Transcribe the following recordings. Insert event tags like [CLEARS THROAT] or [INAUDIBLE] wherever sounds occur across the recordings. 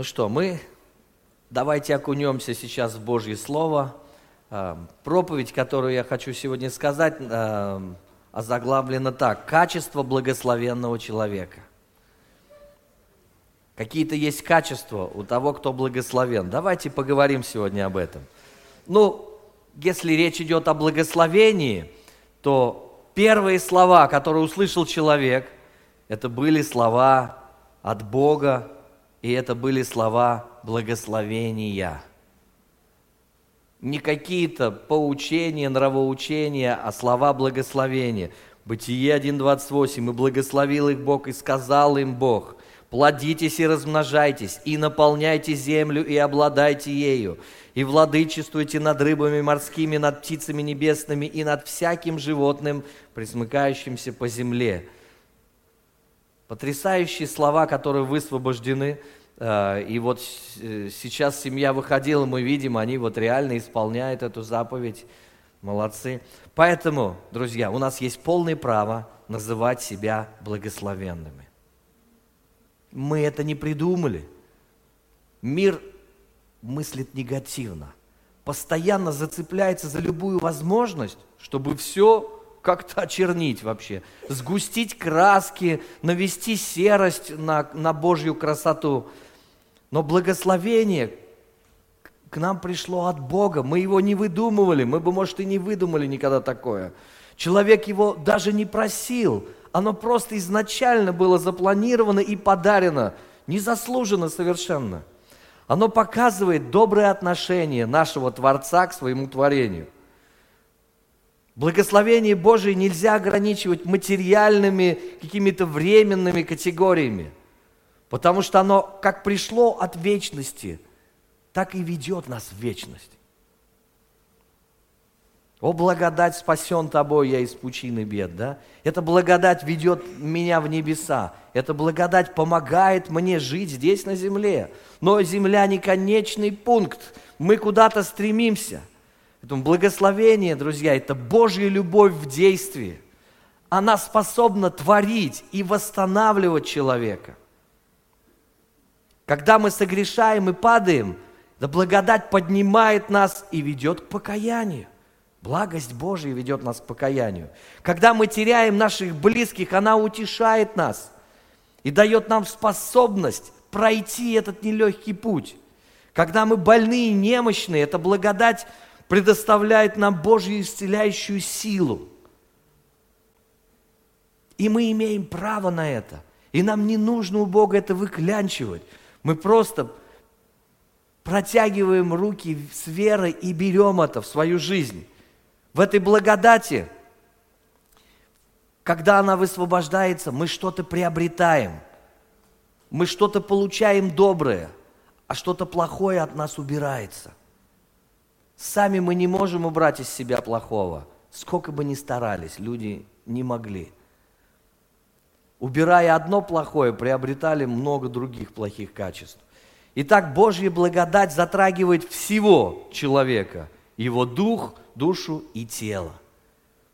Ну что, мы давайте окунемся сейчас в Божье Слово. А, проповедь, которую я хочу сегодня сказать, а, озаглавлена так. Качество благословенного человека. Какие-то есть качества у того, кто благословен. Давайте поговорим сегодня об этом. Ну, если речь идет о благословении, то первые слова, которые услышал человек, это были слова от Бога, и это были слова благословения. Не какие-то поучения, нравоучения, а слова благословения. Бытие 1.28. «И благословил их Бог, и сказал им Бог, плодитесь и размножайтесь, и наполняйте землю, и обладайте ею, и владычествуйте над рыбами морскими, над птицами небесными, и над всяким животным, присмыкающимся по земле». Потрясающие слова, которые высвобождены. Э, и вот сейчас семья выходила, мы видим, они вот реально исполняют эту заповедь. Молодцы. Поэтому, друзья, у нас есть полное право называть себя благословенными. Мы это не придумали. Мир мыслит негативно, постоянно зацепляется за любую возможность, чтобы все как-то очернить вообще, сгустить краски, навести серость на, на Божью красоту. Но благословение к нам пришло от Бога. Мы его не выдумывали. Мы бы, может, и не выдумали никогда такое. Человек его даже не просил. Оно просто изначально было запланировано и подарено. Незаслуженно совершенно. Оно показывает доброе отношение нашего Творца к своему творению – Благословение Божие нельзя ограничивать материальными, какими-то временными категориями, потому что оно как пришло от вечности, так и ведет нас в вечность. О, благодать спасен тобой, я из пучины бед, да? Эта благодать ведет меня в небеса. Эта благодать помогает мне жить здесь на земле. Но земля не конечный пункт. Мы куда-то стремимся. Поэтому благословение, друзья, это Божья любовь в действии. Она способна творить и восстанавливать человека. Когда мы согрешаем и падаем, да благодать поднимает нас и ведет к покаянию. Благость Божия ведет нас к покаянию. Когда мы теряем наших близких, она утешает нас и дает нам способность пройти этот нелегкий путь. Когда мы больны и немощные, эта благодать предоставляет нам Божью исцеляющую силу. И мы имеем право на это. И нам не нужно у Бога это выклянчивать. Мы просто протягиваем руки с верой и берем это в свою жизнь. В этой благодати, когда она высвобождается, мы что-то приобретаем. Мы что-то получаем доброе, а что-то плохое от нас убирается. Сами мы не можем убрать из себя плохого. Сколько бы ни старались, люди не могли. Убирая одно плохое, приобретали много других плохих качеств. Итак, Божья благодать затрагивает всего человека, его дух, душу и тело.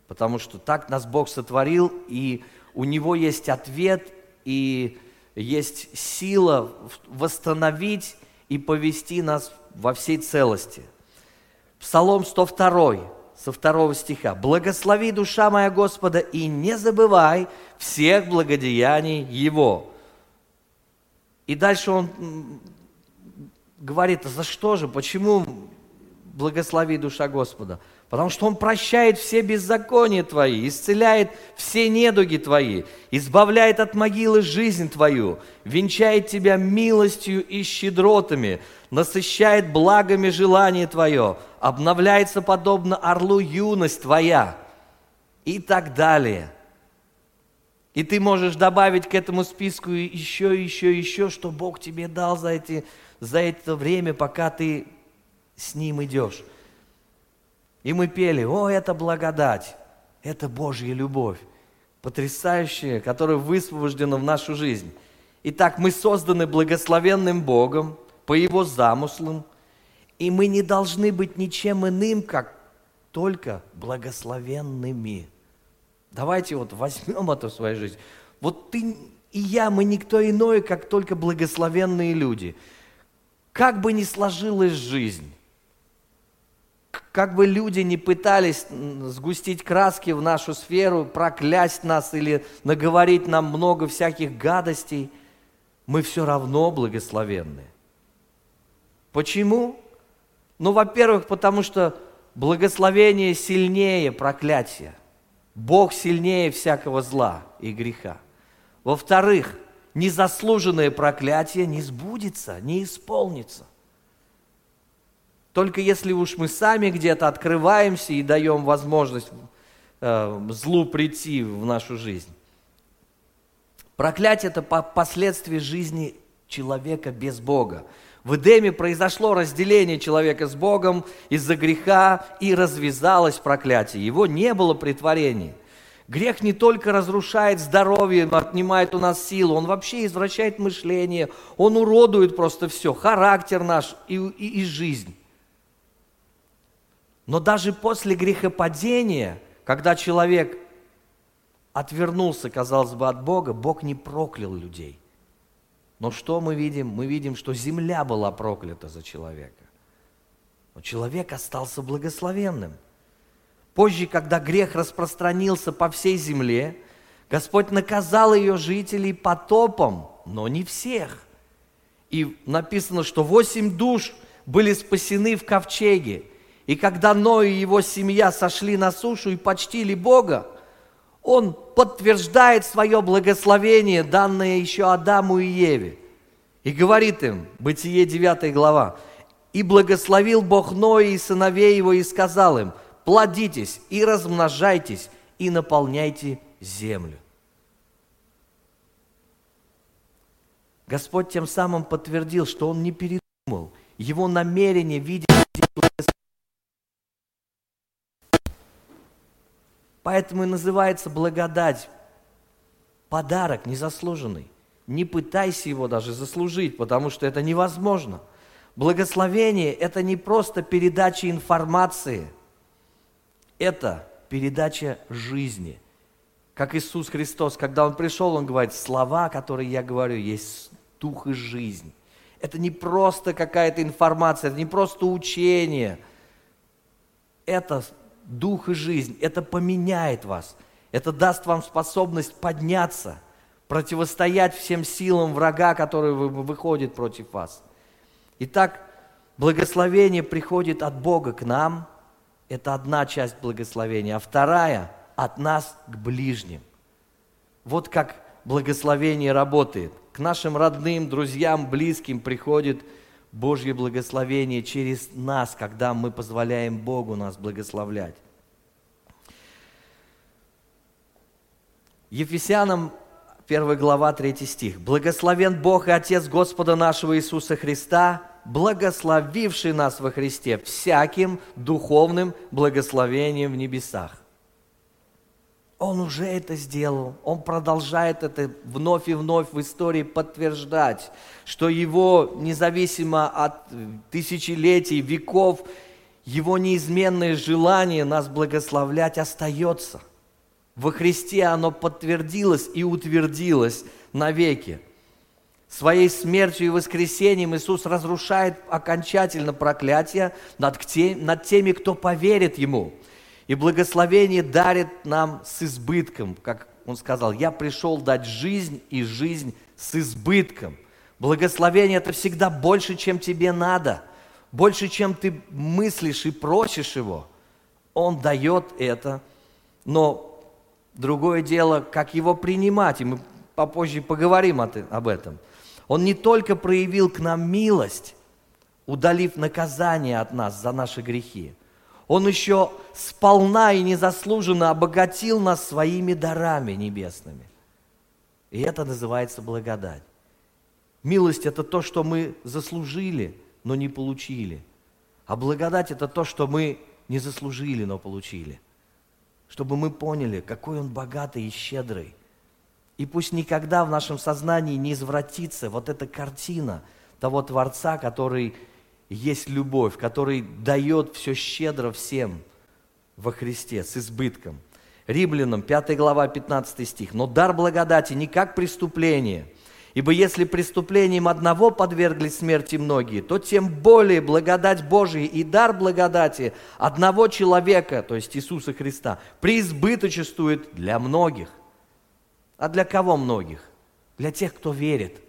Потому что так нас Бог сотворил, и у Него есть ответ, и есть сила восстановить и повести нас во всей целости – Псалом 102, со второго стиха. «Благослови, душа моя Господа, и не забывай всех благодеяний Его». И дальше он говорит, за что же, почему благослови душа Господа? Потому что Он прощает все беззакония твои, исцеляет все недуги твои, избавляет от могилы жизнь твою, венчает тебя милостью и щедротами, насыщает благами желание твое, обновляется подобно орлу юность твоя и так далее. И ты можешь добавить к этому списку еще, еще, еще, что Бог тебе дал за, эти, за это время, пока ты с Ним идешь. И мы пели, о, это благодать, это Божья любовь, потрясающая, которая высвобождена в нашу жизнь. Итак, мы созданы благословенным Богом по Его замыслам, и мы не должны быть ничем иным, как только благословенными. Давайте вот возьмем это в свою жизнь. Вот ты и я, мы никто иной, как только благословенные люди. как бы ни сложилась жизнь, как бы люди не пытались сгустить краски в нашу сферу, проклясть нас или наговорить нам много всяких гадостей, мы все равно благословенны. Почему? Ну, во-первых, потому что благословение сильнее проклятия. Бог сильнее всякого зла и греха. Во-вторых, незаслуженное проклятие не сбудется, не исполнится. Только если уж мы сами где-то открываемся и даем возможность э, злу прийти в нашу жизнь. Проклятие – это последствие жизни человека без Бога. В Эдеме произошло разделение человека с Богом из-за греха и развязалось проклятие. Его не было при творении. Грех не только разрушает здоровье, отнимает у нас силу, он вообще извращает мышление, он уродует просто все, характер наш и, и, и жизнь. Но даже после грехопадения, когда человек отвернулся, казалось бы, от Бога, Бог не проклял людей. Но что мы видим? Мы видим, что земля была проклята за человека. Но человек остался благословенным. Позже, когда грех распространился по всей земле, Господь наказал ее жителей потопом, но не всех. И написано, что восемь душ были спасены в ковчеге – и когда Ной и его семья сошли на сушу и почтили Бога, он подтверждает свое благословение, данное еще Адаму и Еве. И говорит им, Бытие 9 глава, «И благословил Бог Ноя и сыновей его, и сказал им, плодитесь и размножайтесь, и наполняйте землю». Господь тем самым подтвердил, что Он не передумал. Его намерение видеть Поэтому и называется благодать. Подарок незаслуженный. Не пытайся его даже заслужить, потому что это невозможно. Благословение – это не просто передача информации, это передача жизни. Как Иисус Христос, когда Он пришел, Он говорит, слова, которые я говорю, есть дух и жизнь. Это не просто какая-то информация, это не просто учение. Это дух и жизнь. Это поменяет вас. Это даст вам способность подняться, противостоять всем силам врага, который выходит против вас. Итак, благословение приходит от Бога к нам. Это одна часть благословения. А вторая – от нас к ближним. Вот как благословение работает. К нашим родным, друзьям, близким приходит Божье благословение через нас, когда мы позволяем Богу нас благословлять. Ефесянам 1 глава 3 стих. «Благословен Бог и Отец Господа нашего Иисуса Христа, благословивший нас во Христе всяким духовным благословением в небесах». Он уже это сделал. Он продолжает это вновь и вновь в истории подтверждать, что его, независимо от тысячелетий, веков, его неизменное желание нас благословлять остается. Во Христе оно подтвердилось и утвердилось навеки. Своей смертью и воскресением Иисус разрушает окончательно проклятие над теми, кто поверит Ему – и благословение дарит нам с избытком, как он сказал, я пришел дать жизнь и жизнь с избытком. Благословение это всегда больше, чем тебе надо, больше, чем ты мыслишь и просишь его. Он дает это, но другое дело, как его принимать, и мы попозже поговорим об этом. Он не только проявил к нам милость, удалив наказание от нас за наши грехи, он еще сполна и незаслуженно обогатил нас своими дарами небесными. И это называется благодать. Милость – это то, что мы заслужили, но не получили. А благодать – это то, что мы не заслужили, но получили. Чтобы мы поняли, какой Он богатый и щедрый. И пусть никогда в нашем сознании не извратится вот эта картина того Творца, который есть любовь, который дает все щедро всем во Христе с избытком. Римлянам 5 глава 15 стих. «Но дар благодати не как преступление, Ибо если преступлением одного подвергли смерти многие, то тем более благодать Божия и дар благодати одного человека, то есть Иисуса Христа, преизбыточествует для многих. А для кого многих? Для тех, кто верит.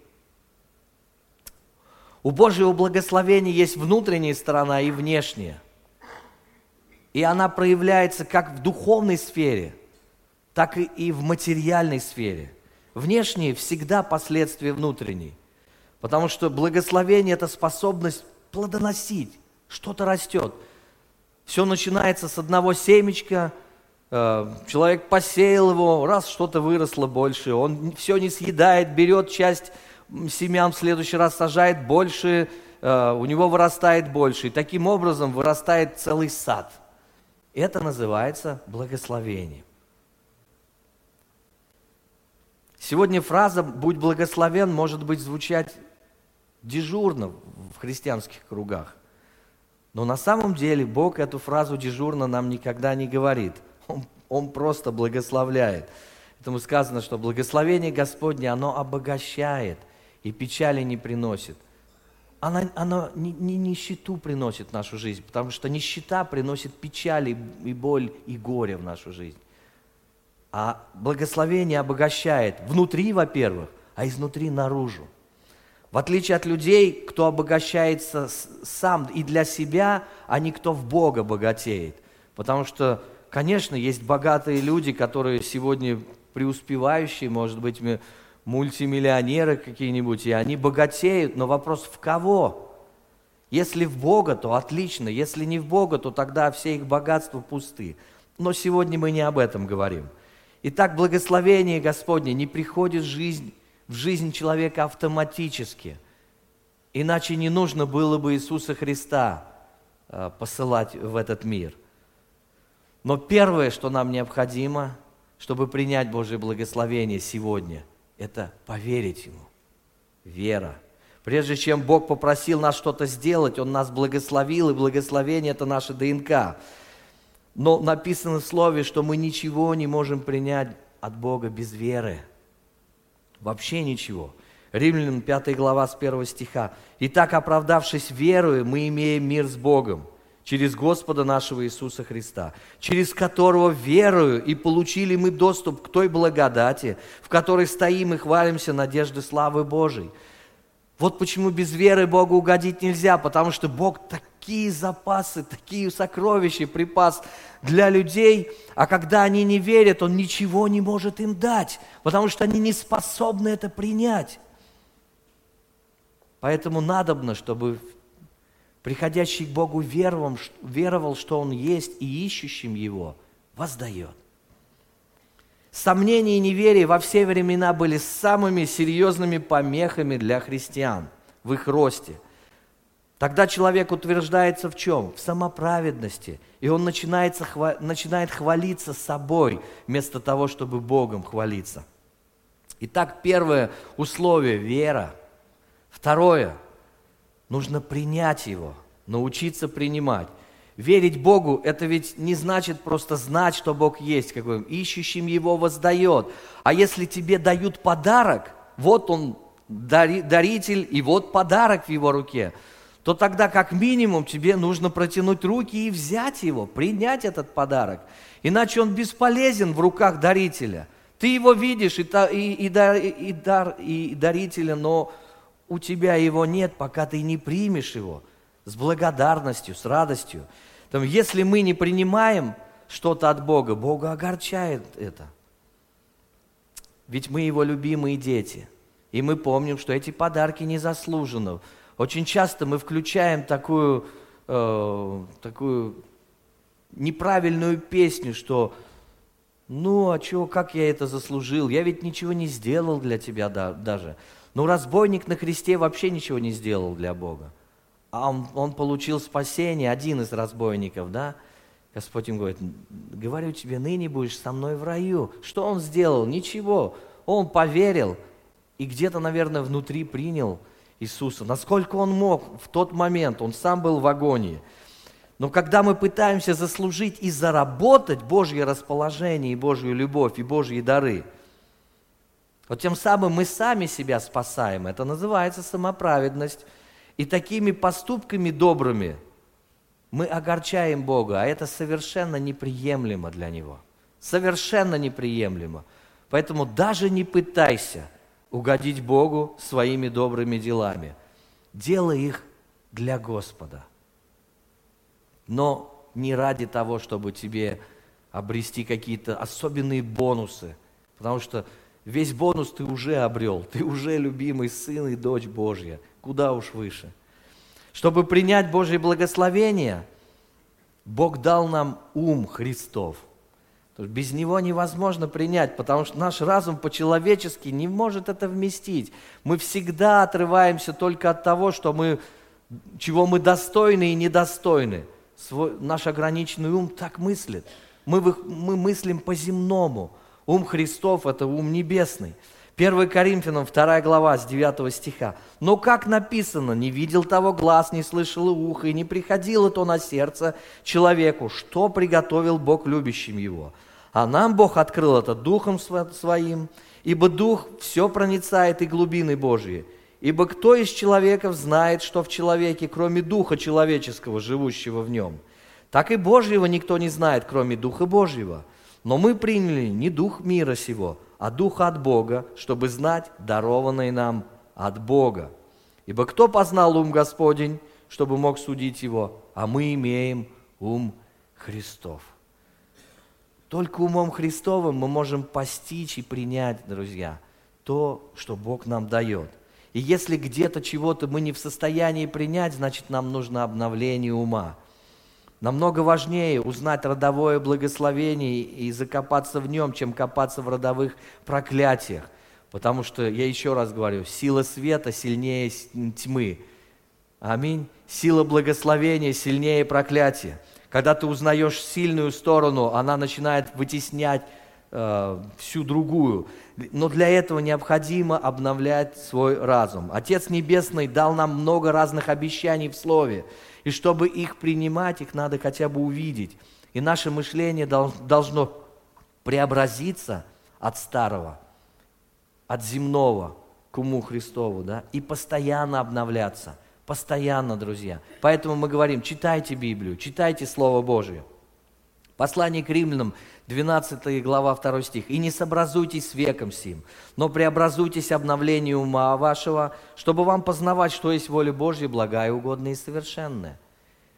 У Божьего благословения есть внутренняя сторона и внешняя. И она проявляется как в духовной сфере, так и в материальной сфере – Внешние всегда последствия внутренней. Потому что благословение – это способность плодоносить. Что-то растет. Все начинается с одного семечка, э, человек посеял его, раз что-то выросло больше, он все не съедает, берет часть семян, в следующий раз сажает больше, э, у него вырастает больше. И таким образом вырастает целый сад. Это называется благословение. Сегодня фраза «будь благословен» может быть звучать дежурно в христианских кругах. Но на самом деле Бог эту фразу дежурно нам никогда не говорит. Он, он просто благословляет. Этому сказано, что благословение Господне, оно обогащает и печали не приносит. Оно, оно не, не нищету приносит в нашу жизнь, потому что нищета приносит печали и боль и горе в нашу жизнь. А благословение обогащает внутри, во-первых, а изнутри наружу. В отличие от людей, кто обогащается сам и для себя, а не кто в Бога богатеет. Потому что, конечно, есть богатые люди, которые сегодня преуспевающие, может быть, мультимиллионеры какие-нибудь, и они богатеют, но вопрос в кого? Если в Бога, то отлично, если не в Бога, то тогда все их богатства пусты. Но сегодня мы не об этом говорим. Итак, благословение Господне не приходит в жизнь, в жизнь человека автоматически. Иначе не нужно было бы Иисуса Христа э, посылать в этот мир. Но первое, что нам необходимо, чтобы принять Божье благословение сегодня, это поверить Ему. Вера. Прежде чем Бог попросил нас что-то сделать, Он нас благословил, и благословение – это наша ДНК. Но написано в Слове, что мы ничего не можем принять от Бога без веры. Вообще ничего. Римлянам 5 глава с 1 стиха. «Итак, оправдавшись верою, мы имеем мир с Богом через Господа нашего Иисуса Христа, через которого верою и получили мы доступ к той благодати, в которой стоим и хвалимся надежды славы Божией». Вот почему без веры Богу угодить нельзя, потому что Бог так такие запасы, такие сокровища припас для людей, а когда они не верят, Он ничего не может им дать, потому что они не способны это принять. Поэтому надобно, чтобы приходящий к Богу веровал, веровал, что Он есть, и ищущим Его воздает. Сомнения и неверие во все времена были самыми серьезными помехами для христиан в их росте – Тогда человек утверждается в чем? В самоправедности. И он начинает, начинает хвалиться собой, вместо того, чтобы Богом хвалиться. Итак, первое условие – вера. Второе – нужно принять его, научиться принимать. Верить Богу – это ведь не значит просто знать, что Бог есть, какой ищущим Его воздает. А если тебе дают подарок, вот он даритель, и вот подарок в его руке – то тогда как минимум тебе нужно протянуть руки и взять его, принять этот подарок. Иначе он бесполезен в руках дарителя. Ты его видишь, и, и, и, дар, и, дар, и дарителя, но у тебя его нет, пока ты не примешь его с благодарностью, с радостью. Там, если мы не принимаем что-то от Бога, Бога огорчает это. Ведь мы его любимые дети. И мы помним, что эти подарки незаслуженно очень часто мы включаем такую, э, такую неправильную песню, что ну, а чего, как я это заслужил? Я ведь ничего не сделал для тебя да, даже. Ну, разбойник на кресте вообще ничего не сделал для Бога. А он, он получил спасение, один из разбойников, да? Господь им говорит, говорю тебе, ныне будешь со мной в раю. Что он сделал? Ничего. Он поверил и где-то, наверное, внутри принял – Иисуса, насколько Он мог в тот момент, Он сам был в агонии. Но когда мы пытаемся заслужить и заработать Божье расположение, и Божью любовь, и Божьи дары, Вот тем самым мы сами себя спасаем. Это называется самоправедность. И такими поступками добрыми мы огорчаем Бога, а это совершенно неприемлемо для Него. Совершенно неприемлемо. Поэтому даже не пытайся угодить Богу своими добрыми делами. Делай их для Господа. Но не ради того, чтобы тебе обрести какие-то особенные бонусы. Потому что весь бонус ты уже обрел. Ты уже любимый сын и дочь Божья. Куда уж выше. Чтобы принять Божье благословение, Бог дал нам ум Христов. Без него невозможно принять, потому что наш разум по-человечески не может это вместить. Мы всегда отрываемся только от того, что мы, чего мы достойны и недостойны. Свой, наш ограниченный ум так мыслит. Мы, мы мыслим по-земному. Ум Христов – это ум небесный. 1 Коринфянам 2 глава с 9 стиха. «Но как написано, не видел того глаз, не слышал ухо, и не приходило то на сердце человеку, что приготовил Бог любящим его. А нам Бог открыл это Духом Своим, ибо Дух все проницает и глубины Божьи. Ибо кто из человеков знает, что в человеке, кроме Духа человеческого, живущего в нем? Так и Божьего никто не знает, кроме Духа Божьего. Но мы приняли не Дух мира сего, а Духа от Бога, чтобы знать дарованный нам от Бога. Ибо кто познал ум Господень, чтобы мог судить его, а мы имеем ум Христов. Только умом Христовым мы можем постичь и принять, друзья, то, что Бог нам дает. И если где-то чего-то мы не в состоянии принять, значит нам нужно обновление ума – Намного важнее узнать родовое благословение и закопаться в нем, чем копаться в родовых проклятиях. Потому что, я еще раз говорю, сила света сильнее тьмы. Аминь. Сила благословения сильнее проклятия. Когда ты узнаешь сильную сторону, она начинает вытеснять всю другую. Но для этого необходимо обновлять свой разум. Отец Небесный дал нам много разных обещаний в Слове. И чтобы их принимать, их надо хотя бы увидеть. И наше мышление должно преобразиться от старого, от земного к уму Христову, да, и постоянно обновляться. Постоянно, друзья. Поэтому мы говорим, читайте Библию, читайте Слово Божие. Послание к римлянам, 12 глава, 2 стих. «И не сообразуйтесь с веком сим, но преобразуйтесь обновлению ума вашего, чтобы вам познавать, что есть воля Божья, благая, угодная и совершенная».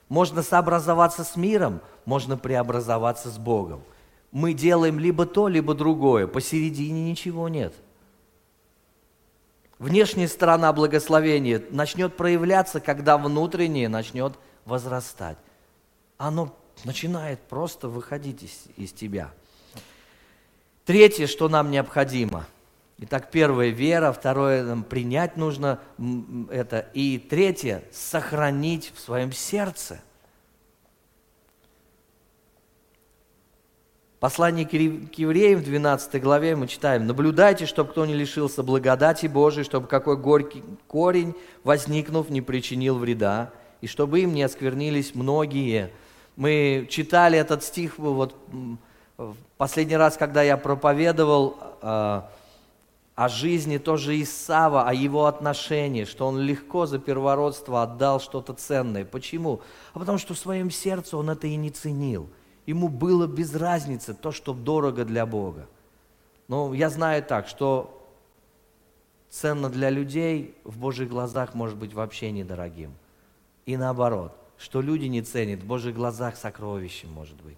Можно сообразоваться с миром, можно преобразоваться с Богом. Мы делаем либо то, либо другое. Посередине ничего нет. Внешняя сторона благословения начнет проявляться, когда внутреннее начнет возрастать. Оно начинает просто выходить из, из тебя. Третье, что нам необходимо. Итак, первое – вера, второе – принять нужно это, и третье – сохранить в своем сердце. Послание к евреям в 12 главе мы читаем, «Наблюдайте, чтобы кто не лишился благодати Божией, чтобы какой горький корень, возникнув, не причинил вреда, и чтобы им не осквернились многие, мы читали этот стих вот последний раз, когда я проповедовал э, о жизни тоже Исава, о его отношении, что он легко за первородство отдал что-то ценное. Почему? А потому что в своем сердце он это и не ценил. Ему было без разницы то, что дорого для Бога. Но я знаю так, что ценно для людей в Божьих глазах может быть вообще недорогим. И наоборот что люди не ценят, в Божьих глазах сокровищем может быть.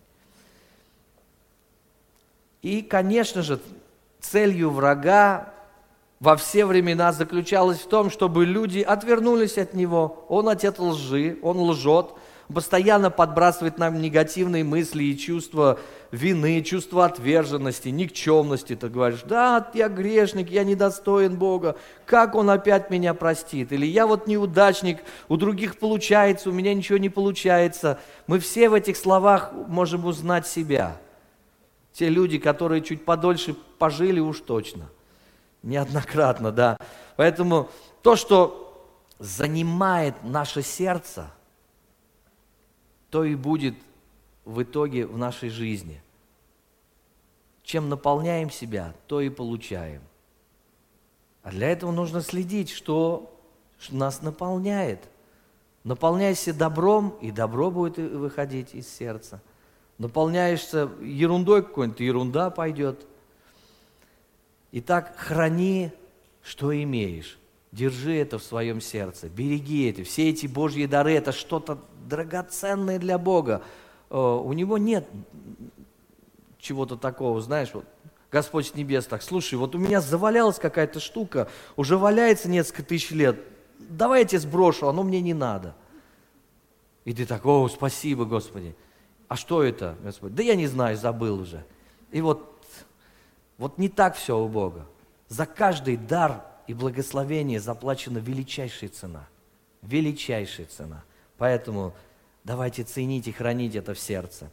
И, конечно же, целью врага во все времена заключалась в том, чтобы люди отвернулись от него. Он отец лжи, он лжет, постоянно подбрасывает нам негативные мысли и чувства вины, чувство отверженности, никчемности. Ты говоришь, да, я грешник, я недостоин Бога, как Он опять меня простит? Или я вот неудачник, у других получается, у меня ничего не получается. Мы все в этих словах можем узнать себя. Те люди, которые чуть подольше пожили, уж точно. Неоднократно, да. Поэтому то, что занимает наше сердце – то и будет в итоге в нашей жизни. Чем наполняем себя, то и получаем. А для этого нужно следить, что нас наполняет. Наполняйся добром, и добро будет выходить из сердца. Наполняешься ерундой какой-нибудь, ерунда пойдет. Итак, храни, что имеешь. Держи это в своем сердце, береги это. Все эти Божьи дары – это что-то драгоценное для Бога. Э, у Него нет чего-то такого, знаешь, вот Господь с небес так, слушай, вот у меня завалялась какая-то штука, уже валяется несколько тысяч лет, давай я тебе сброшу, оно мне не надо. И ты так, о, спасибо, Господи. А что это, Господь? Да я не знаю, забыл уже. И вот, вот не так все у Бога. За каждый дар и благословение заплачена величайшая цена. Величайшая цена. Поэтому давайте ценить и хранить это в сердце.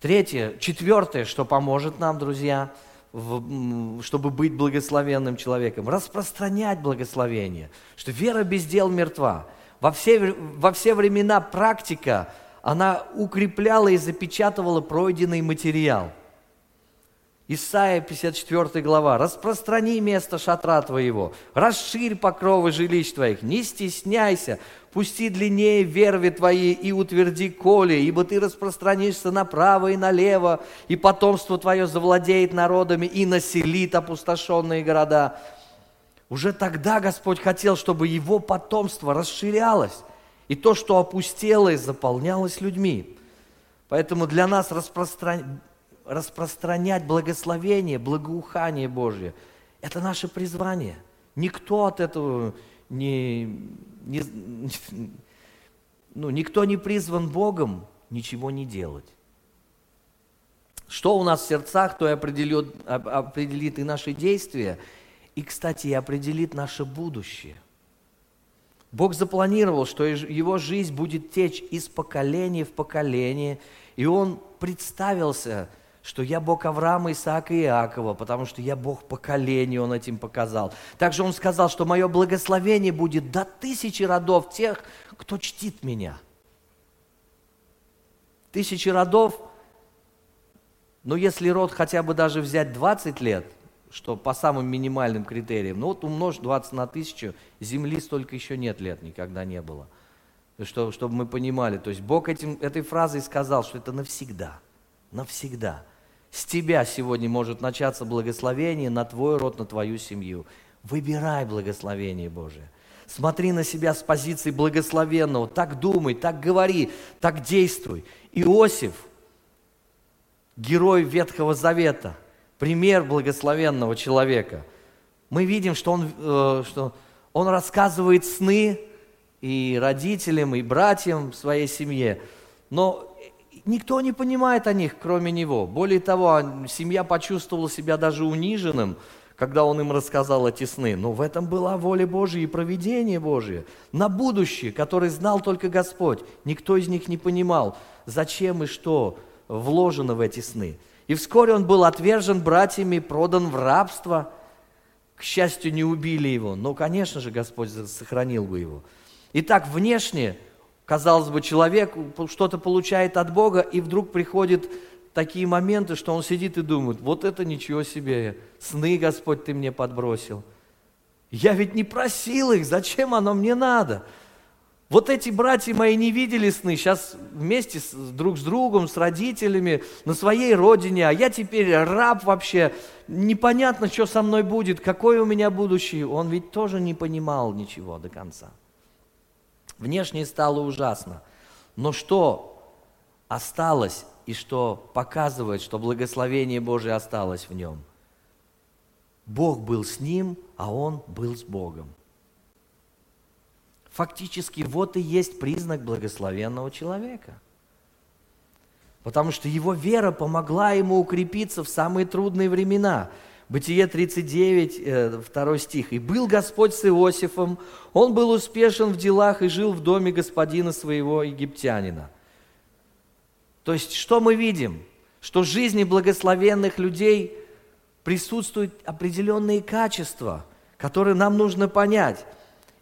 Третье, четвертое, что поможет нам, друзья, в, чтобы быть благословенным человеком, распространять благословение, что вера без дел мертва. Во все, во все времена практика, она укрепляла и запечатывала пройденный материал. Исайя 54 глава. «Распространи место шатра твоего, расширь покровы жилищ твоих, не стесняйся, пусти длиннее верви твои и утверди коли, ибо ты распространишься направо и налево, и потомство твое завладеет народами и населит опустошенные города». Уже тогда Господь хотел, чтобы его потомство расширялось, и то, что опустелось, заполнялось людьми. Поэтому для нас распространять распространять благословение, благоухание Божье. Это наше призвание. Никто от этого не, не, ну, никто не призван Богом ничего не делать. Что у нас в сердцах, то и определит, определит и наши действия, и, кстати, и определит наше будущее. Бог запланировал, что его жизнь будет течь из поколения в поколение, и Он представился что я Бог Авраама, Исаака и Иакова, потому что я Бог поколений, Он этим показал. Также Он сказал, что мое благословение будет до тысячи родов тех, кто чтит меня. Тысячи родов, но если род хотя бы даже взять 20 лет, что по самым минимальным критериям, ну вот умножь 20 на тысячу, земли столько еще нет лет, никогда не было. Что, чтобы мы понимали, то есть Бог этим, этой фразой сказал, что это навсегда, навсегда. С тебя сегодня может начаться благословение на твой род, на твою семью. Выбирай благословение Божие. Смотри на себя с позиции благословенного. Так думай, так говори, так действуй. Иосиф, герой Ветхого Завета, пример благословенного человека. Мы видим, что он, э, что он рассказывает сны и родителям, и братьям в своей семье. Но Никто не понимает о них, кроме него. Более того, семья почувствовала себя даже униженным, когда он им рассказал эти сны. Но в этом была воля Божья и провидение Божье на будущее, который знал только Господь. Никто из них не понимал, зачем и что вложено в эти сны. И вскоре он был отвержен братьями, продан в рабство. К счастью, не убили его, но, конечно же, Господь сохранил бы его. Итак, внешне Казалось бы, человек что-то получает от Бога, и вдруг приходят такие моменты, что он сидит и думает, вот это ничего себе, сны, Господь, ты мне подбросил. Я ведь не просил их, зачем оно мне надо? Вот эти братья мои не видели сны, сейчас вместе с, друг с другом, с родителями, на своей родине, а я теперь раб вообще, непонятно, что со мной будет, какое у меня будущее. Он ведь тоже не понимал ничего до конца. Внешне стало ужасно. Но что осталось и что показывает, что благословение Божие осталось в нем? Бог был с ним, а он был с Богом. Фактически вот и есть признак благословенного человека. Потому что его вера помогла ему укрепиться в самые трудные времена – Бытие 39, 2 э, стих. «И был Господь с Иосифом, он был успешен в делах и жил в доме господина своего египтянина». То есть, что мы видим? Что в жизни благословенных людей присутствуют определенные качества, которые нам нужно понять.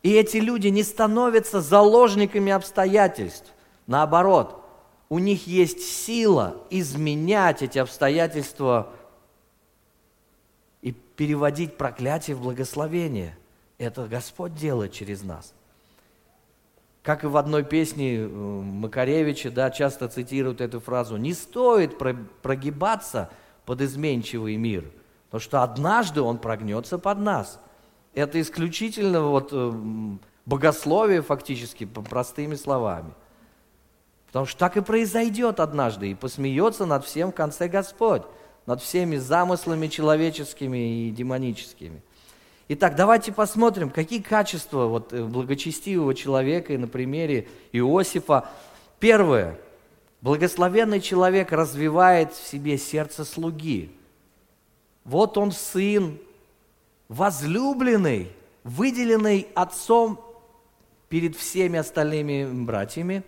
И эти люди не становятся заложниками обстоятельств. Наоборот, у них есть сила изменять эти обстоятельства и переводить проклятие в благословение. Это Господь делает через нас. Как и в одной песне э, Макаревича, да, часто цитируют эту фразу, не стоит прогибаться под изменчивый мир, потому что однажды он прогнется под нас. Это исключительно вот э, богословие фактически, простыми словами. Потому что так и произойдет однажды, и посмеется над всем в конце Господь над всеми замыслами человеческими и демоническими. Итак, давайте посмотрим, какие качества вот э, благочестивого человека и на примере Иосифа. Первое. Благословенный человек развивает в себе сердце слуги. Вот он сын, возлюбленный, выделенный отцом перед всеми остальными братьями.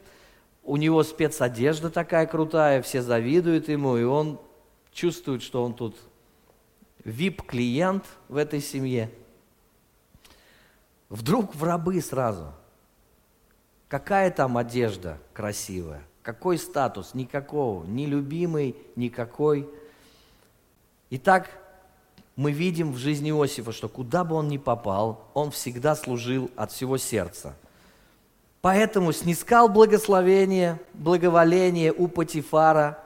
У него спецодежда такая крутая, все завидуют ему, и он чувствует, что он тут VIP-клиент в этой семье. Вдруг в рабы сразу. Какая там одежда красивая? Какой статус? Никакого. Ни любимый, никакой. Итак, мы видим в жизни Иосифа, что куда бы он ни попал, он всегда служил от всего сердца. Поэтому снискал благословение, благоволение у Патифара,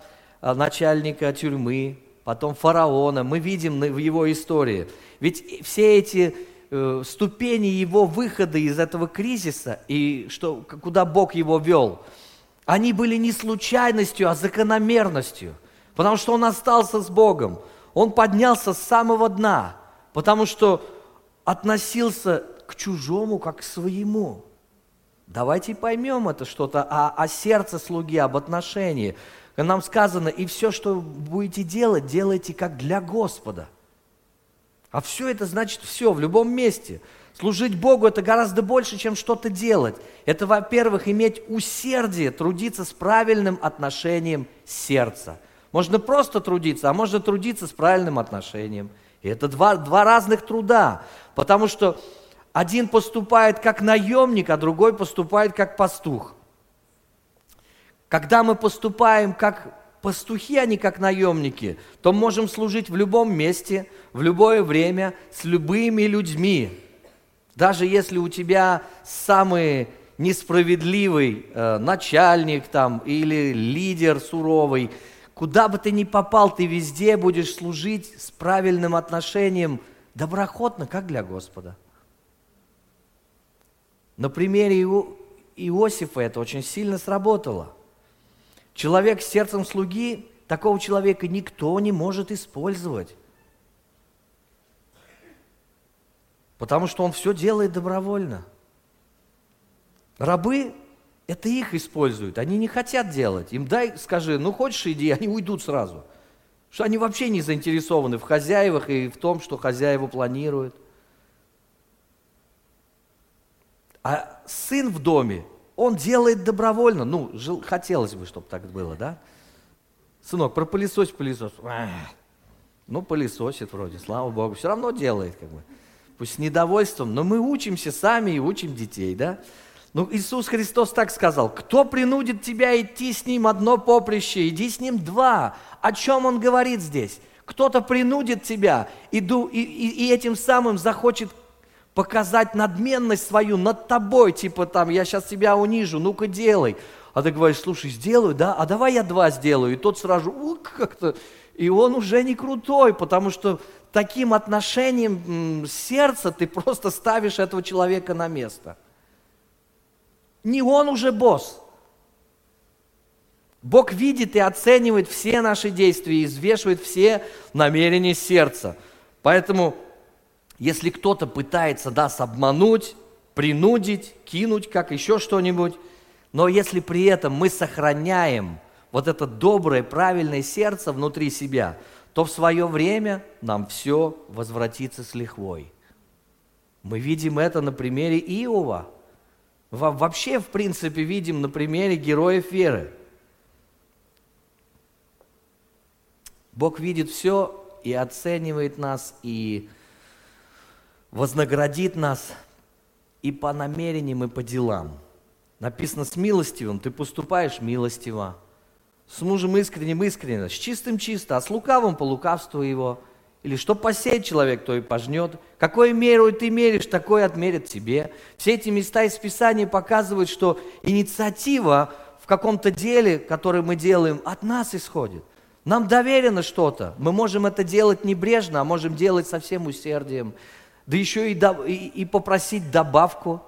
начальника тюрьмы, потом фараона. Мы видим в его истории. Ведь все эти э, ступени его выхода из этого кризиса и что, куда Бог его вел, они были не случайностью, а закономерностью. Потому что он остался с Богом. Он поднялся с самого дна, потому что относился к чужому, как к своему. Давайте поймем это что-то о, о сердце слуги, об отношении нам сказано, и все, что будете делать, делайте как для Господа. А все это значит все, в любом месте. Служить Богу – это гораздо больше, чем что-то делать. Это, во-первых, иметь усердие, трудиться с правильным отношением сердца. Можно просто трудиться, а можно трудиться с правильным отношением. И это два, два разных труда, потому что один поступает как наемник, а другой поступает как пастух – когда мы поступаем как пастухи, а не как наемники, то можем служить в любом месте, в любое время, с любыми людьми. Даже если у тебя самый несправедливый э, начальник там или лидер суровый, куда бы ты ни попал, ты везде будешь служить с правильным отношением, доброходно, как для Господа. На примере Иосифа это очень сильно сработало – Человек с сердцем слуги, такого человека никто не может использовать. Потому что он все делает добровольно. Рабы, это их используют, они не хотят делать. Им дай, скажи, ну хочешь иди, они уйдут сразу. Что они вообще не заинтересованы в хозяевах и в том, что хозяева планируют. А сын в доме, он делает добровольно. Ну, жил, хотелось бы, чтобы так было, да? Сынок, пропылесось пылесос. Ну, пылесосит вроде, слава Богу. Все равно делает, как бы. Пусть с недовольством, но мы учимся сами и учим детей, да? Ну, Иисус Христос так сказал, кто принудит тебя идти с ним одно поприще, иди с ним два. О чем он говорит здесь? Кто-то принудит тебя, и, и, и этим самым захочет показать надменность свою над тобой, типа там, я сейчас тебя унижу, ну-ка делай. А ты говоришь, слушай, сделаю, да, а давай я два сделаю. И тот сразу, как-то, и он уже не крутой, потому что таким отношением сердца ты просто ставишь этого человека на место. Не он уже босс. Бог видит и оценивает все наши действия и извешивает все намерения сердца. Поэтому если кто-то пытается нас обмануть, принудить, кинуть, как еще что-нибудь, но если при этом мы сохраняем вот это доброе, правильное сердце внутри себя, то в свое время нам все возвратится с лихвой. Мы видим это на примере Иова. Вообще, в принципе, видим на примере героев веры. Бог видит все и оценивает нас, и вознаградит нас и по намерениям, и по делам. Написано, с милостивым ты поступаешь милостиво, с мужем искренним искренне, с чистым чисто, а с лукавым по лукавству его. Или что посеет человек, то и пожнет. Какой меру ты меришь, такое отмерит тебе. Все эти места из Писания показывают, что инициатива в каком-то деле, которое мы делаем, от нас исходит. Нам доверено что-то. Мы можем это делать небрежно, а можем делать со всем усердием. Да еще и, до, и, и попросить добавку.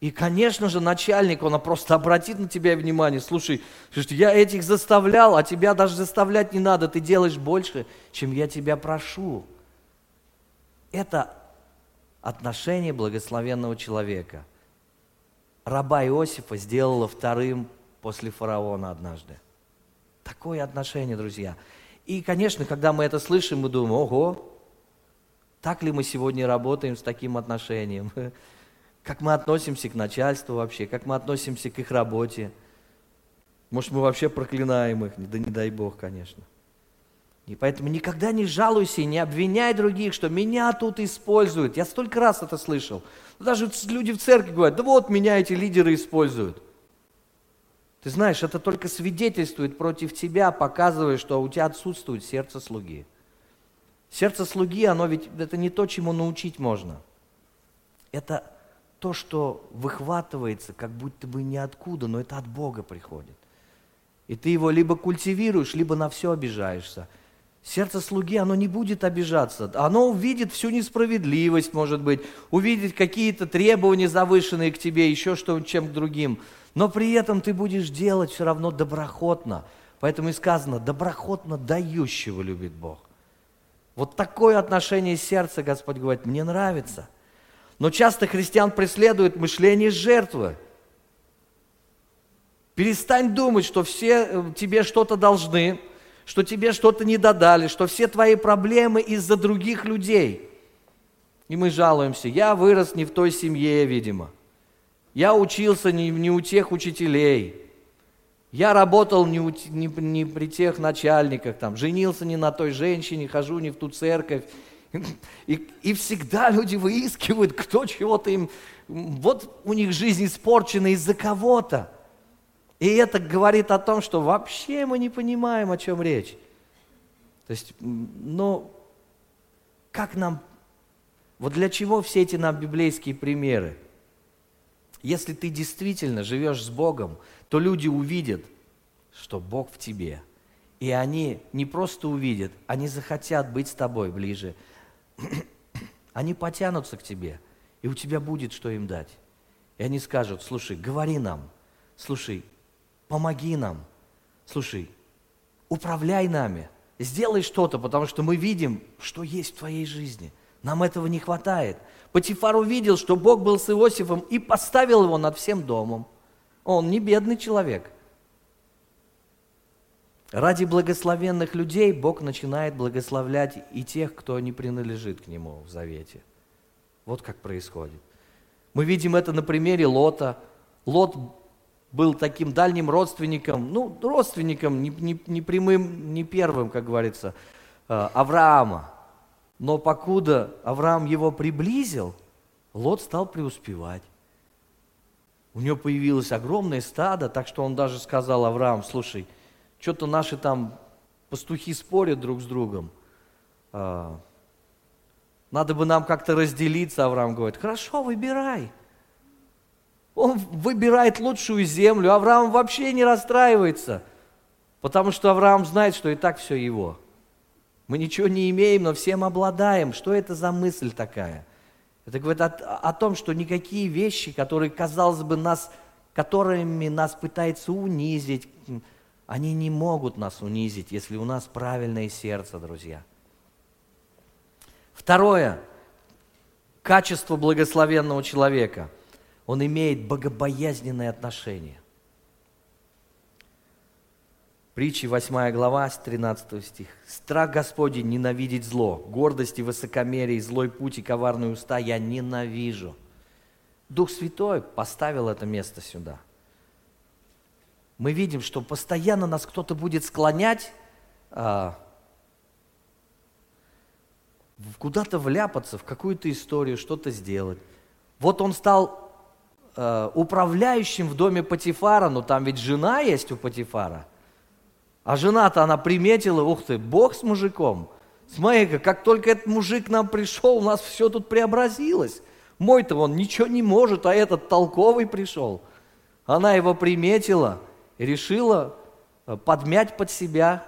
И, конечно же, начальник, он просто обратит на тебя внимание. Слушай, я этих заставлял, а тебя даже заставлять не надо. Ты делаешь больше, чем я тебя прошу. Это отношение благословенного человека. Раба Иосифа сделала вторым после фараона однажды. Такое отношение, друзья. И, конечно, когда мы это слышим, мы думаем, ого, так ли мы сегодня работаем с таким отношением? [LAUGHS] Как мы относимся к начальству вообще? Как мы относимся к их работе? Может, мы вообще проклинаем их? Да не дай Бог, конечно. И поэтому никогда не жалуйся и не обвиняй других, что меня тут используют. Я столько раз это слышал. Даже люди в церкви говорят, да вот меня эти лидеры используют. Ты знаешь, это только свидетельствует против тебя, показывая, что у тебя отсутствует сердце слуги. Сердце слуги, оно ведь это не то, чему научить можно. Это то, что выхватывается, как будто бы ниоткуда, но это от Бога приходит. И ты его либо культивируешь, либо на все обижаешься. Сердце слуги, оно не будет обижаться. Оно увидит всю несправедливость, может быть, увидит какие-то требования завышенные к тебе, еще что чем к другим – но при этом ты будешь делать все равно доброхотно. Поэтому и сказано, доброхотно дающего любит Бог. Вот такое отношение сердца, Господь говорит, мне нравится. Но часто христиан преследует мышление жертвы. Перестань думать, что все э, тебе что-то должны, что тебе что-то не додали, что все твои проблемы из-за других людей. И мы жалуемся, я вырос не в той семье, видимо – я учился не, не у тех учителей. Я работал не, у, не, не при тех начальниках, там, женился не на той женщине, хожу не в ту церковь. [LAUGHS] И, и всегда люди выискивают, кто чего-то им... Вот у них жизнь испорчена из-за кого-то. И это говорит о том, что вообще мы не понимаем, о чем речь. То есть, ну, как нам... Вот для чего все эти нам библейские примеры? Если ты действительно живешь с Богом, то люди увидят, что Бог в тебе. И они не просто увидят, они захотят быть с тобой ближе. [CLEARS THROAT] Они потянутся к тебе, и у тебя будет что им дать. И они скажут, слушай, говори нам, слушай, помоги нам, слушай, управляй нами, сделай что-то, потому что мы видим, что есть в твоей жизни. Нам этого не хватает. Патифар увидел, что Бог был с Иосифом и поставил его над всем домом. Он не бедный человек. Ради благословенных людей Бог начинает благословлять и тех, кто не принадлежит к Нему в завете. Вот как происходит. Мы видим это на примере Лота. Лот был таким дальним родственником, ну, родственником, не, не, не прямым, не первым, как говорится, э, Авраама. Но покуда Авраам его приблизил, Лот стал преуспевать. У него появилось огромное стадо, так что он даже сказал Авраам, слушай, что-то наши там пастухи спорят друг с другом. А, надо бы нам как-то разделиться, Авраам говорит. Хорошо, выбирай. Он выбирает лучшую землю. Авраам вообще не расстраивается, потому что Авраам знает, что и так все его. Мы ничего не имеем, но всем обладаем. Что это за мысль такая? Это говорит о, о том, что никакие вещи, которые, казалось бы, нас, которыми нас пытается унизить, они не могут нас унизить, если у нас правильное сердце, друзья. Второе. Качество благословенного человека. Он имеет богобоязненное отношение. Притчи 8 глава, 13 стих. «Страх Господень ненавидеть зло, гордость и высокомерие, злой путь и коварные уста я ненавижу». Дух Святой поставил это место сюда. Мы видим, что постоянно нас кто-то будет склонять а, куда-то вляпаться, в какую-то историю, что-то сделать. Вот он стал а, управляющим в доме Патифара, но там ведь жена есть у Патифара – а жена-то она приметила, ух ты, Бог с мужиком. Смотри-ка, как только этот мужик к нам пришел, у нас все тут преобразилось. Мой-то он ничего не может, а этот толковый пришел. Она его приметила решила э, подмять под себя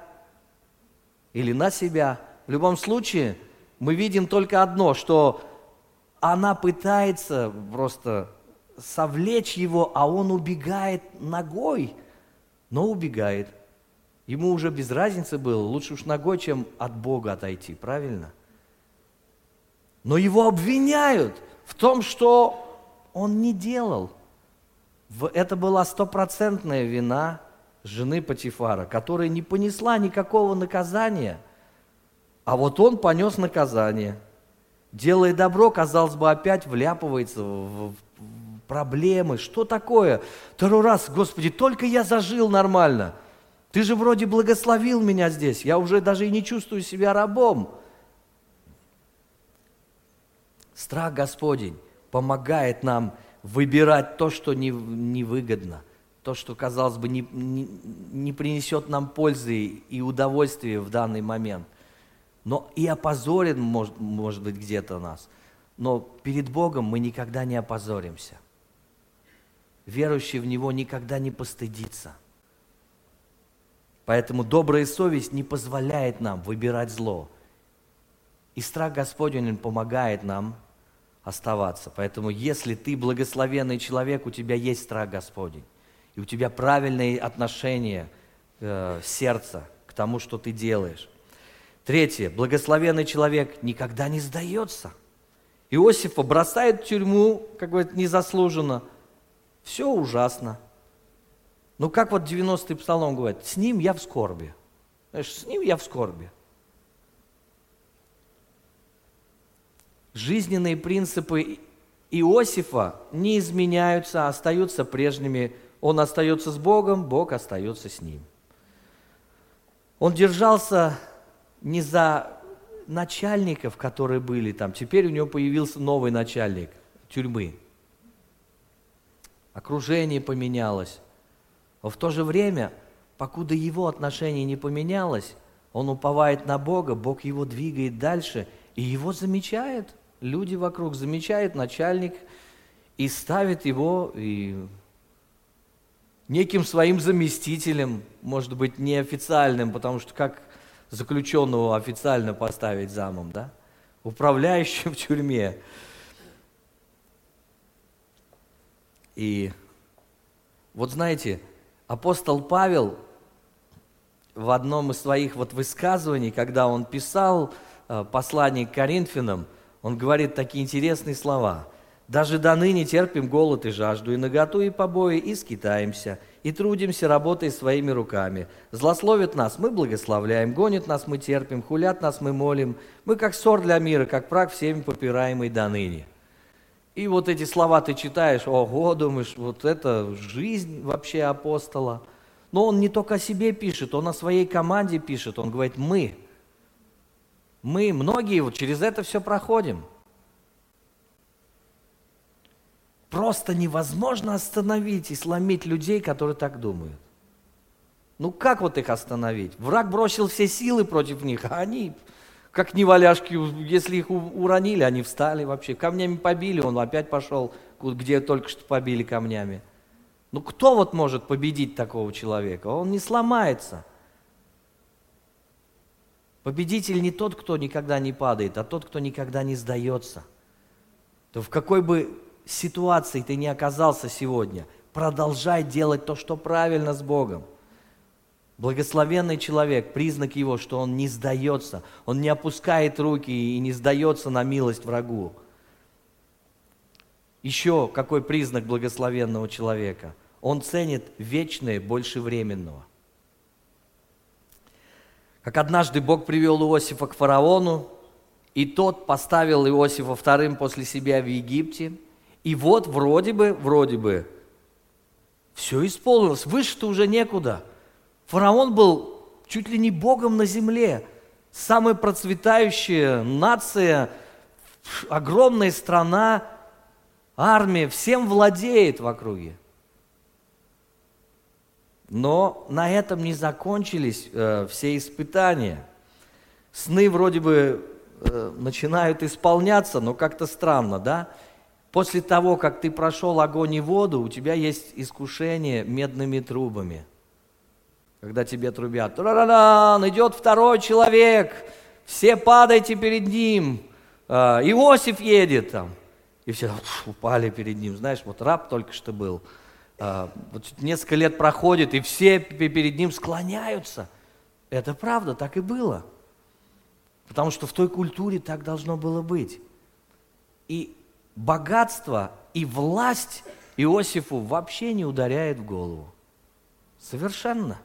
или на себя. В любом случае, мы видим только одно, что она пытается просто совлечь его, а он убегает ногой, но убегает. Ему уже без разницы было, лучше уж ногой, чем от Бога отойти, правильно? Но его обвиняют в том, что он не делал. Это была стопроцентная вина жены Патифара, которая не понесла никакого наказания, а вот он понес наказание. Делая добро, казалось бы, опять вляпывается в проблемы. Что такое? Второй раз, Господи, только я зажил нормально – ты же вроде благословил меня здесь, я уже даже и не чувствую себя рабом. Страх Господень помогает нам выбирать то, что невыгодно, то, что, казалось бы, не, не, не принесет нам пользы и удовольствия в данный момент. Но и опозорен, может, может быть, где-то нас. Но перед Богом мы никогда не опозоримся. Верующий в Него никогда не постыдится – Поэтому добрая совесть не позволяет нам выбирать зло. И страх Господень помогает нам оставаться. Поэтому если ты благословенный человек, у тебя есть страх Господень. И у тебя правильные отношения э, сердца к тому, что ты делаешь. Третье. Благословенный человек никогда не сдается. Иосифа бросает в тюрьму, как говорит, незаслуженно. Все ужасно. Ну, как вот 90-й псалом говорит, с ним я в скорби. Знаешь, с ним я в скорби. Жизненные принципы Иосифа не изменяются, а остаются прежними. Он остается с Богом, Бог остается с ним. Он держался не за начальников, которые были там. Теперь у него появился новый начальник тюрьмы. Окружение поменялось. В то же время, покуда его отношение не поменялось, он уповает на Бога, Бог его двигает дальше, и его замечает, люди вокруг замечают, начальник, и ставит его и неким своим заместителем, может быть, неофициальным, потому что как заключенного официально поставить замом, да? Управляющим [LAUGHS] в тюрьме. И вот знаете, апостол Павел в одном из своих вот высказываний, когда он писал э, послание к Коринфянам, он говорит такие интересные слова. «Даже до ныне терпим голод и жажду, и наготу, и побои, и скитаемся, и трудимся, работая своими руками. Злословят нас, мы благословляем, гонят нас, мы терпим, хулят нас, мы молим. Мы как ссор для мира, как прах всеми попираемый до ныне». И вот эти слова ты читаешь, ого, думаешь, вот это жизнь вообще апостола. Но он не только о себе пишет, он о своей команде пишет. Он говорит, мы. Мы, многие вот через это все проходим. Просто невозможно остановить и сломить людей, которые так думают. Ну как вот их остановить? Враг бросил все силы против них, а они как неваляшки, если их уронили, они встали вообще. Камнями побили, он опять пошел, где только что побили камнями. Ну кто вот может победить такого человека? Он не сломается. Победитель не тот, кто никогда не падает, а тот, кто никогда не сдается. То в какой бы ситуации ты ни оказался сегодня, продолжай делать то, что правильно с Богом. Благословенный человек, признак его, что он не сдается, он не опускает руки и не сдается на милость врагу. Еще какой признак благословенного человека? Он ценит вечное больше временного. Как однажды Бог привел Иосифа к фараону, и тот поставил Иосифа вторым после себя в Египте. И вот вроде бы, вроде бы, все исполнилось, выше-то уже некуда – Фараон был чуть ли не богом на земле, самая процветающая нация, огромная страна, армия, всем владеет в округе. Но на этом не закончились э, все испытания. сны вроде бы э, начинают исполняться, но как-то странно, да? После того, как ты прошел огонь и воду, у тебя есть искушение медными трубами. Когда тебе трубят, «Ра-ра-ра, идет второй человек, все падайте перед ним, а, Иосиф едет там. И все упали перед ним. Знаешь, вот раб только что был. А, вот несколько лет проходит, и все перед ним склоняются. Это правда, так и было. Потому что в той культуре так должно было быть. И богатство и власть Иосифу вообще не ударяет в голову. Совершенно.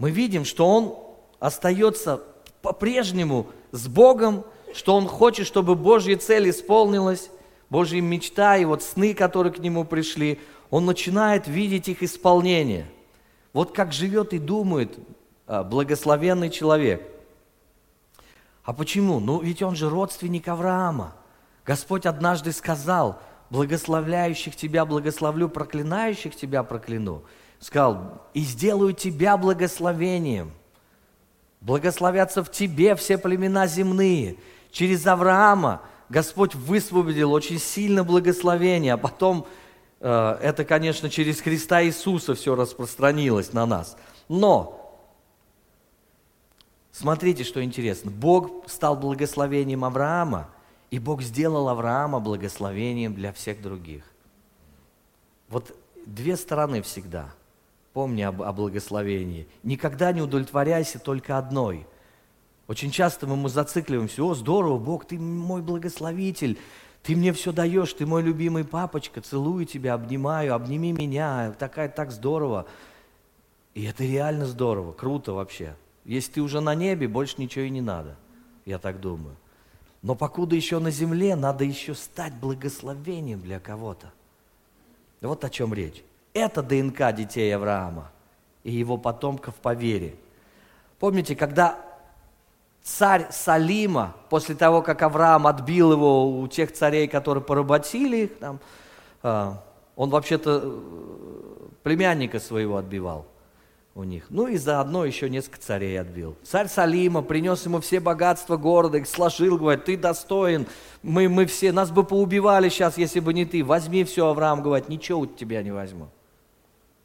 Мы видим, что он остается по-прежнему с Богом, что он хочет, чтобы Божья цель исполнилась, Божья мечта и вот сны, которые к нему пришли, он начинает видеть их исполнение. Вот как живет и думает а, благословенный человек. А почему? Ну ведь он же родственник Авраама. Господь однажды сказал, благословляющих тебя благословлю, проклинающих тебя прокляну. Сказал, и сделаю тебя благословением. Благословятся в тебе все племена земные. Через Авраама Господь высвободил очень сильно благословение, а потом э, это, конечно, через Христа Иисуса все распространилось на нас. Но Смотрите, что интересно. Бог стал благословением Авраама, и Бог сделал Авраама благословением для всех других. Вот две стороны всегда. Помни об, о благословении. Никогда не удовлетворяйся только одной. Очень часто мы, мы зацикливаемся, о, здорово, Бог, ты мой благословитель, ты мне все даешь, ты мой любимый папочка, целую тебя, обнимаю, обними меня, такая, так здорово. И это реально здорово, круто вообще. Если ты уже на небе, больше ничего и не надо, я так думаю. Но покуда еще на земле, надо еще стать благословением для кого-то. Вот о чем речь. Это ДНК детей Авраама и его потомков по вере. Помните, когда царь Салима, после того, как Авраам отбил его у тех царей, которые поработили их, там, а, он вообще-то э, племянника своего отбивал – у них. Ну и заодно еще несколько царей отбил. Царь Салима принес ему все богатства города, их сложил, говорит, ты достоин, мы, мы все, нас бы поубивали сейчас, если бы не ты. Возьми все, Авраам говорит, ничего у тебя не возьму.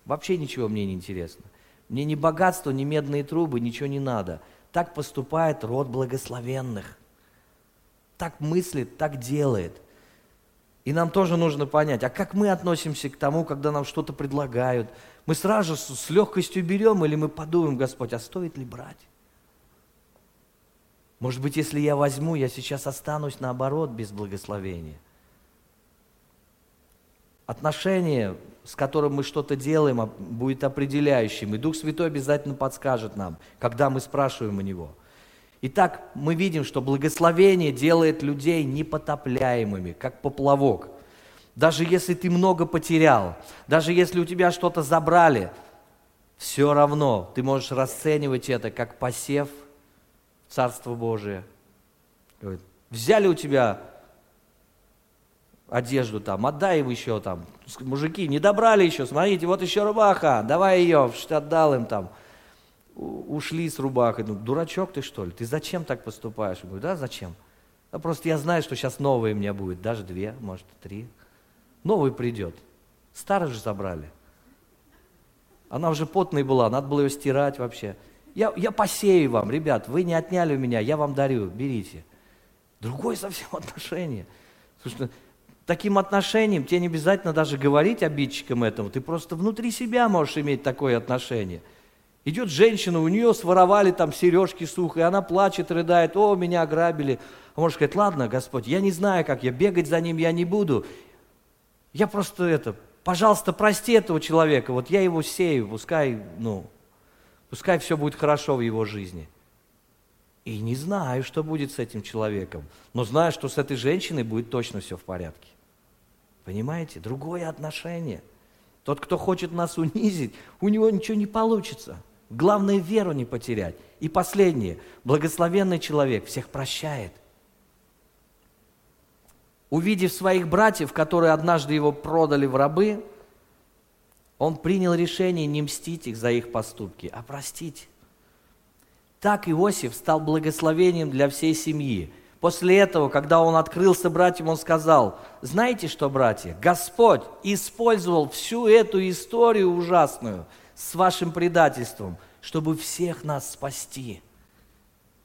Вообще ничего мне не интересно. Мне ни богатство, ни медные трубы, ничего не надо. Так поступает род благословенных. Так мыслит, так делает. И нам тоже нужно понять, а как мы относимся к тому, когда нам что-то предлагают, мы сразу же с легкостью берем или мы подумаем, Господь, а стоит ли брать? Может быть, если я возьму, я сейчас останусь наоборот без благословения. Отношение, с которым мы что-то делаем, будет определяющим. И Дух Святой обязательно подскажет нам, когда мы спрашиваем у Него. Итак, мы видим, что благословение делает людей непотопляемыми, как поплавок. Даже если ты много потерял, даже если у тебя что-то забрали, все равно ты можешь расценивать это как посев в Царство Божие. Взяли у тебя одежду там, отдай им еще там. Мужики, не добрали еще, смотрите, вот еще рубаха, давай ее, отдал им там. Ушли с рубахой. Ну, дурачок ты что ли? Ты зачем так поступаешь? Я говорю, да, зачем? Да просто я знаю, что сейчас новые у меня будет, даже две, может, три новый придет. Старый же забрали. Она уже потной была, надо было ее стирать вообще. Я, я посею вам, ребят, вы не отняли у меня, я вам дарю, берите. Другое совсем [LAUGHS] отношение. Слушай, таким отношением тебе не обязательно даже говорить обидчикам этому, ты просто внутри себя можешь иметь такое отношение. Идет женщина, у нее своровали там сережки сухо, и она плачет, рыдает, о, меня ограбили. А может сказать, ладно, Господь, я не знаю, как я, бегать за ним я не буду. Я просто это, пожалуйста, прости этого человека, вот я его сею, пускай, ну, пускай все будет хорошо в его жизни. И не знаю, что будет с этим человеком, но знаю, что с этой женщиной будет точно все в порядке. Понимаете? Другое отношение. Тот, кто хочет нас унизить, у него ничего не получится. Главное, веру не потерять. И последнее. Благословенный человек всех прощает – увидев своих братьев, которые однажды его продали в рабы, он принял решение не мстить их за их поступки, а простить. Так Иосиф стал благословением для всей семьи. После этого, когда он открылся братьям, он сказал, знаете что, братья, Господь использовал всю эту историю ужасную с вашим предательством, чтобы всех нас спасти.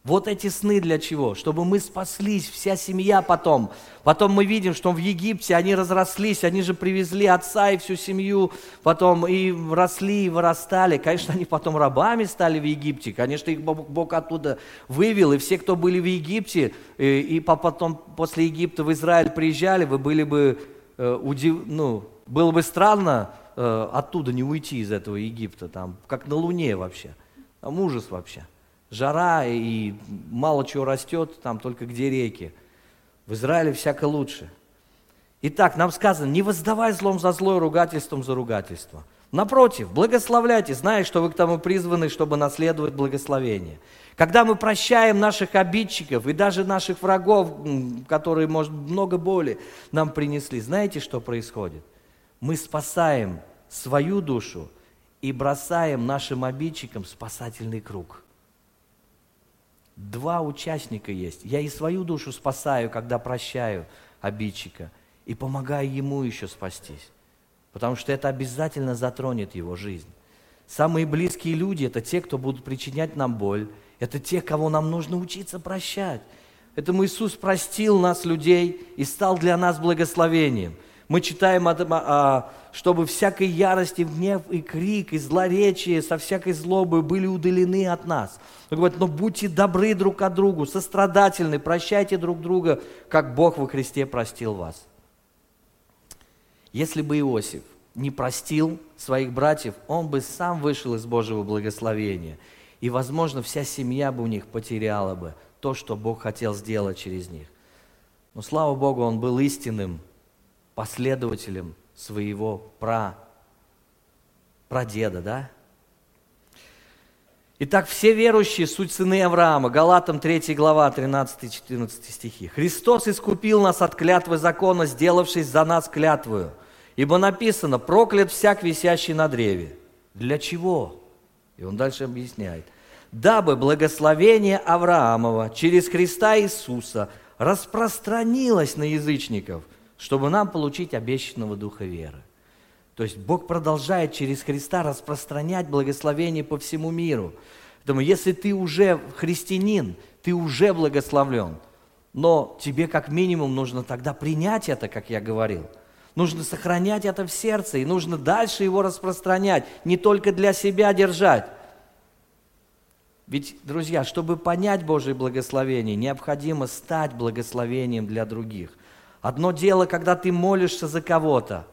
Вот эти сны для чего? Чтобы мы спаслись, вся семья потом. Потом мы видим, что в Египте они разрослись, они же привезли отца и всю семью, потом и росли, и вырастали. Конечно, они потом рабами стали в Египте, конечно, их Бог оттуда вывел, и все, кто были в Египте, и, и потом после Египта в Израиль приезжали, вы были бы, э, удив... ну, было бы странно э, оттуда не уйти из этого Египта, там, как на Луне вообще, там ужас вообще жара и мало чего растет, там только где реки. В Израиле всяко лучше. Итак, нам сказано, не воздавай злом за злое, ругательством за ругательство. Напротив, благословляйте, зная, что вы к тому призваны, чтобы наследовать благословение. Когда мы прощаем наших обидчиков и даже наших врагов, которые, может, много боли нам принесли, знаете, что происходит? Мы спасаем свою душу и бросаем нашим обидчикам спасательный круг – Два участника есть. Я и свою душу спасаю, когда прощаю обидчика, и помогаю ему еще спастись. Потому что это обязательно затронет его жизнь. Самые близкие люди – это те, кто будут причинять нам боль. Это те, кого нам нужно учиться прощать. Поэтому Иисус простил нас, людей, и стал для нас благословением – мы читаем, чтобы всякой ярости, гнев и крик, и злоречие со всякой злобой были удалены от нас. Он говорит, но будьте добры друг к другу, сострадательны, прощайте друг друга, как Бог во Христе простил вас. Если бы Иосиф не простил своих братьев, он бы сам вышел из Божьего благословения. И, возможно, вся семья бы у них потеряла бы то, что Бог хотел сделать через них. Но, слава Богу, он был истинным последователем своего пра, прадеда, да? Итак, все верующие – суть сыны Авраама. Галатам 3 глава, 13-14 стихи. «Христос искупил нас от клятвы закона, сделавшись за нас клятвою. Ибо написано, проклят всяк, висящий на древе». Для чего? И он дальше объясняет. «Дабы благословение Авраамова через Христа Иисуса распространилось на язычников, чтобы нам получить обещанного Духа веры. То есть Бог продолжает через Христа распространять благословение по всему миру. Поэтому если ты уже христианин, ты уже благословлен, но тебе как минимум нужно тогда принять это, как я говорил. Нужно сохранять это в сердце, и нужно дальше его распространять, не только для себя держать. Ведь, друзья, чтобы понять Божье благословение, необходимо стать благословением для других. Одно дело, когда ты молишься за кого-то,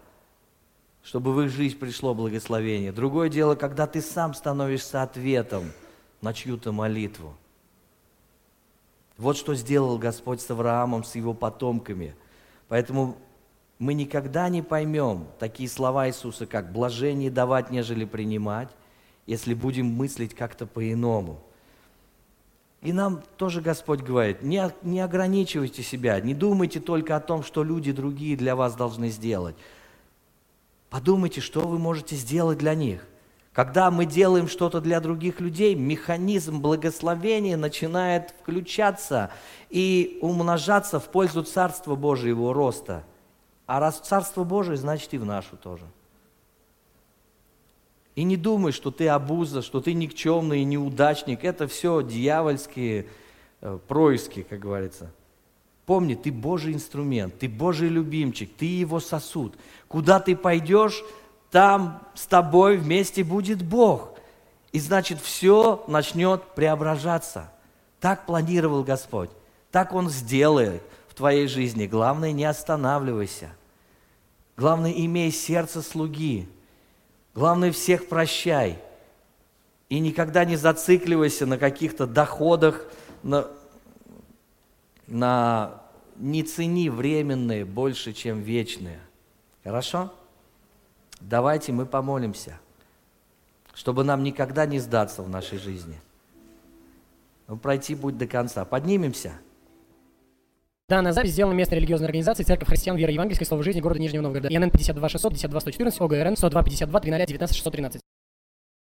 чтобы в их жизнь пришло благословение. Другое дело, когда ты сам становишься ответом на чью-то молитву. Вот что сделал Господь с Авраамом, с его потомками. Поэтому мы никогда не поймем такие слова Иисуса, как «блажение давать, нежели принимать», если будем мыслить как-то по-иному – и нам тоже Господь говорит, не, не ограничивайте себя, не думайте только о том, что люди другие для вас должны сделать. Подумайте, что вы можете сделать для них. Когда мы делаем что-то для других людей, механизм благословения начинает включаться и умножаться в пользу Царства Божьего роста. А раз Царство Божие, значит и в нашу тоже. И не думай, что ты обуза, что ты никчемный и неудачник. Это все дьявольские э, происки, как говорится. Помни, ты Божий инструмент, ты Божий любимчик, ты его сосуд. Куда ты пойдешь, там с тобой вместе будет Бог. И значит, все начнет преображаться. Так планировал Господь. Так Он сделает в твоей жизни. Главное, не останавливайся. Главное, имей сердце слуги. Главное, всех прощай. И никогда не зацикливайся на каких-то доходах, на, на не цени временные больше, чем вечные. Хорошо? Давайте мы помолимся, чтобы нам никогда не сдаться в нашей жизни. Но ну, пройти путь до конца. Поднимемся. Данная запись сделана местной религиозной организацией Церковь Христиан Веры Евангельской Слова Жизни города Нижнего Новгорода. ИНН 52 600 52 114 ОГРН 102 52 300 19 613.